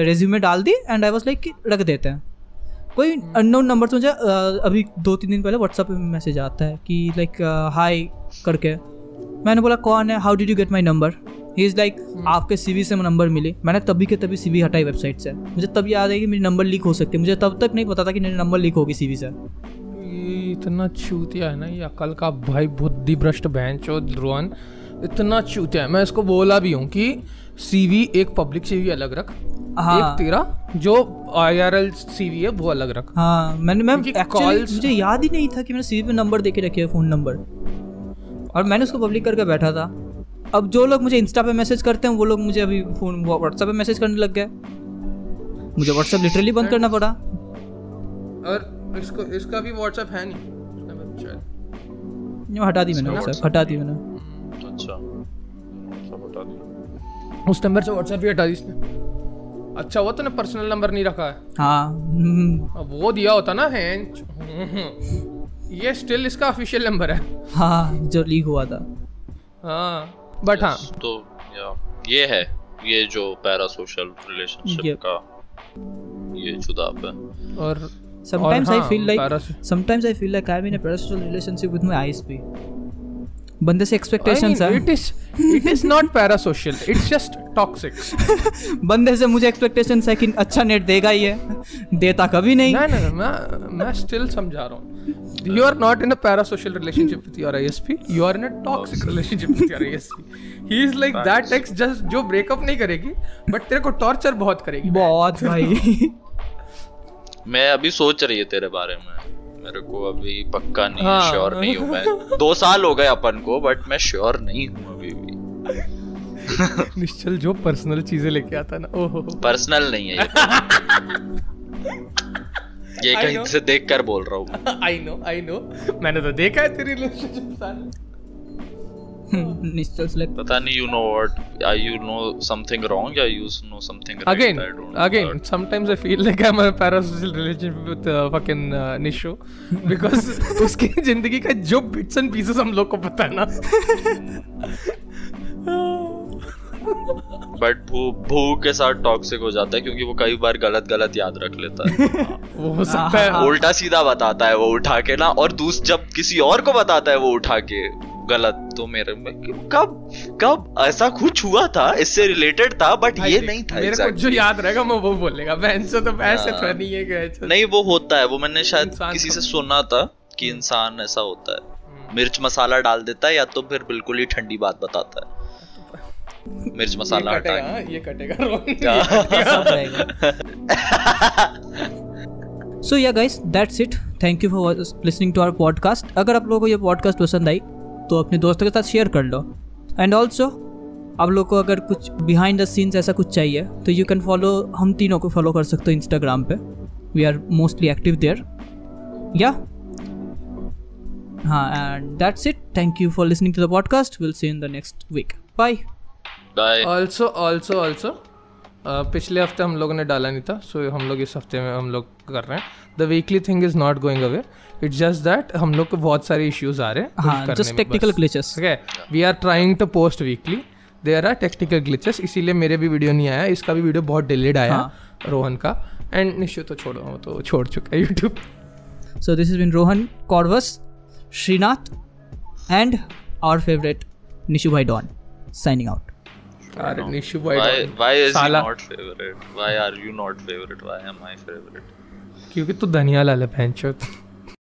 C: रेज्यूमे डाल दी एंड आई वॉज़ लाइक कि रख देते हैं। कोई। अननोन नंबर से मुझे अभी दो तीन दिन पहले व्हाट्सअप पे मैसेज आता है कि लाइक हाई करके। मैंने बोला कौन है? How did you get my number he is
B: like.
C: आपके सीवी से नंबर मिली। मैंने तभी के तभी सीवी हटाई वेबसाइट से। मुझे तब याद है कि मेरी नंबर लीक हो सकती है। मुझे तब तक नहीं पता था कि मेरी नंबर लीक होगी सीवी से।
B: ये इतना चूतिया है ना ये अकल का भाई बुद्धि भ्रष्ट बहन चो ध्रुवन इतना चूतिया है। मैं इसको बोला भी हूँ कि सीवी एक पब्लिक सीवी अलग रख।
C: हाँ।
B: एक तेरा जो आईआरएल सीवी है वो अलग रख।
C: हाँ मैंने मैं एक्चुअली मुझे याद ही नहीं था कि मैंने सीवी पे नंबर देके रखे है फ़ोन नंबर और मैंने उसको पब्लिक करके बैठा था। अब जो लोग मुझे इंस्टा पे मैसेज करते हैं वो लोग मुझे अभी फ़ोन व्हाट्सएप पे मैसेज करने लग गए। मुझे व्हाट्सएप लिटरली बंद करना पड़ा।
B: और इसको इसका भी व्हाट्सएप है नहीं। शायद
C: हटा दी मैंने व्हाट्सएप हटा दी मैंने।
A: अच्छा। सब हटा दिया
B: उस नंबर से व्हाट्सएप भी हटा दी इसने। अच्छा वो तूने पर्सनल नंबर नहीं रखा है।
C: हाँ। हम्म,
B: वो दिया होता ना हैंच ये स्टिल इसका ऑफिशियल नंबर है।
C: हाँ जो लीक हुआ था।
B: हाँ बट हाँ।
A: तो ये है। ये जो पैरा सोशल रिलेशनशिप का ये जुदाब है।
B: और
C: sometimes
B: और
C: I
B: हाँ,
C: feel like
B: पैरा-
C: sometimes I feel like I'm in a parasocial relationship with my ISP बंदे से एक्सपेक्टेशंस हैं
B: it is it is not parasocial. It's just toxic.
C: बंदे से मुझे एक्सपेक्टेशंस है कि अच्छा नेट देगा ही है देता कभी नहीं
B: no, no. मैं मैं still समझा रहा हूँ. You are not in a parasocial relationship with your ISP. You are in a toxic relationship with your ISP. He is like that ex just जो breakup नहीं करेगी, but तेरे को torture बहुत करेगी.
C: बहुत भाई
A: मैं अभी सोच रही है तेरे बारे में। मेरे को अभी पक्का नहीं
B: हाँ।
A: श्योर नहीं हूँ मैं। दो साल हो गए अपन को बट मैं श्योर नहीं हूँ अभी भी।
B: निश्चल जो पर्सनल चीज़ें लेके आता ना ओहो।
A: पर्सनल नहीं है ये ये कहीं से देख कर बोल रहा हूँ
B: आई नो आई नो मैंने तो देखा है तेरी रिलेशनशिप सारे
C: निश्चल select.
A: पता नहीं you know what I you know something wrong या you know something
B: again again sometimes i feel like i'm in a parasocial relationship with uh, fucking uh, nishu. Because उसकी ज़िंदगी का जो bits and pieces हम लोग को पता है ना।
A: बट भू भू के साथ टॉक्सिक हो जाता है क्योंकि वो कई बार गलत गलत याद रख लेता है।
B: वो हो सकता है।
A: उल्टा सीधा बताता है वो उठा के ना और दूस जब किसी और को बताता है वो उठा के गलत तो मेरे में कब कब? ऐसा कुछ हुआ था? इससे रिलेटेड था बट ये नहीं था
B: मेरे को
A: exactly.
B: जो याद रहेगा मैं वो बोलेगा। बहन से तो ऐसे
A: हाँ।
B: तो नहीं है कि
A: नहीं वो होता है। वो मैंने शायद
B: इंसान
A: किसी से सुना था कि इंसान ऐसा होता है।
B: हम्म।
A: मिर्च मसाला डाल देता है या तो फिर बिल्कुल ही ठंडी बात बताता है। मिर्च मसाला हटा
B: हाँ, ये कटेगा ये कटेगा।
C: So yeah guys that's it thank you for listening to our podcast अगर आप लोगों को ये पॉडकास्ट पसंद आई तो अपने दोस्तों के साथ शेयर कर लो। एंड ऑल्सो आप लोग को अगर कुछ बिहाइंड द सीन्स ऐसा कुछ चाहिए तो यू कैन फॉलो हम तीनों को फॉलो कर सकते हो इंस्टाग्राम पे। We are mostly active there yeah हाँ and that's it thank you for listening to the podcast will see in the next week bye
A: bye
B: also also also पिछले हफ़्ते हम लोगों ने डाला नहीं था सो so हम लोग इस हफ़्ते में हम लोग कर रहे हैं। The weekly thing is not going away it's just that हम लोग को बहुत सारे इश्यूज़ आ रहे हैं
C: हाँ just
B: technical.
C: Glitches
B: okay we are trying to post weekly there are technical glitches इसीलिए मेरे भी वीडियो नहीं आया इसका भी वीडियो बहुत डिलेड आया
C: हाँ।
B: रोहन का एंड निशु तो छोड़ो वो तो छोड़ चुका है YouTube
C: So this has been Rohan Corvus, Srinath, and our favorite Nishu Bhai Don signing out.
B: अरे निशु भाई
A: why is he
B: साला।
A: not favorite? Why are you not favorite? Why am I favorite?
B: क्योंकि तू धनिया लाल है भैंचोद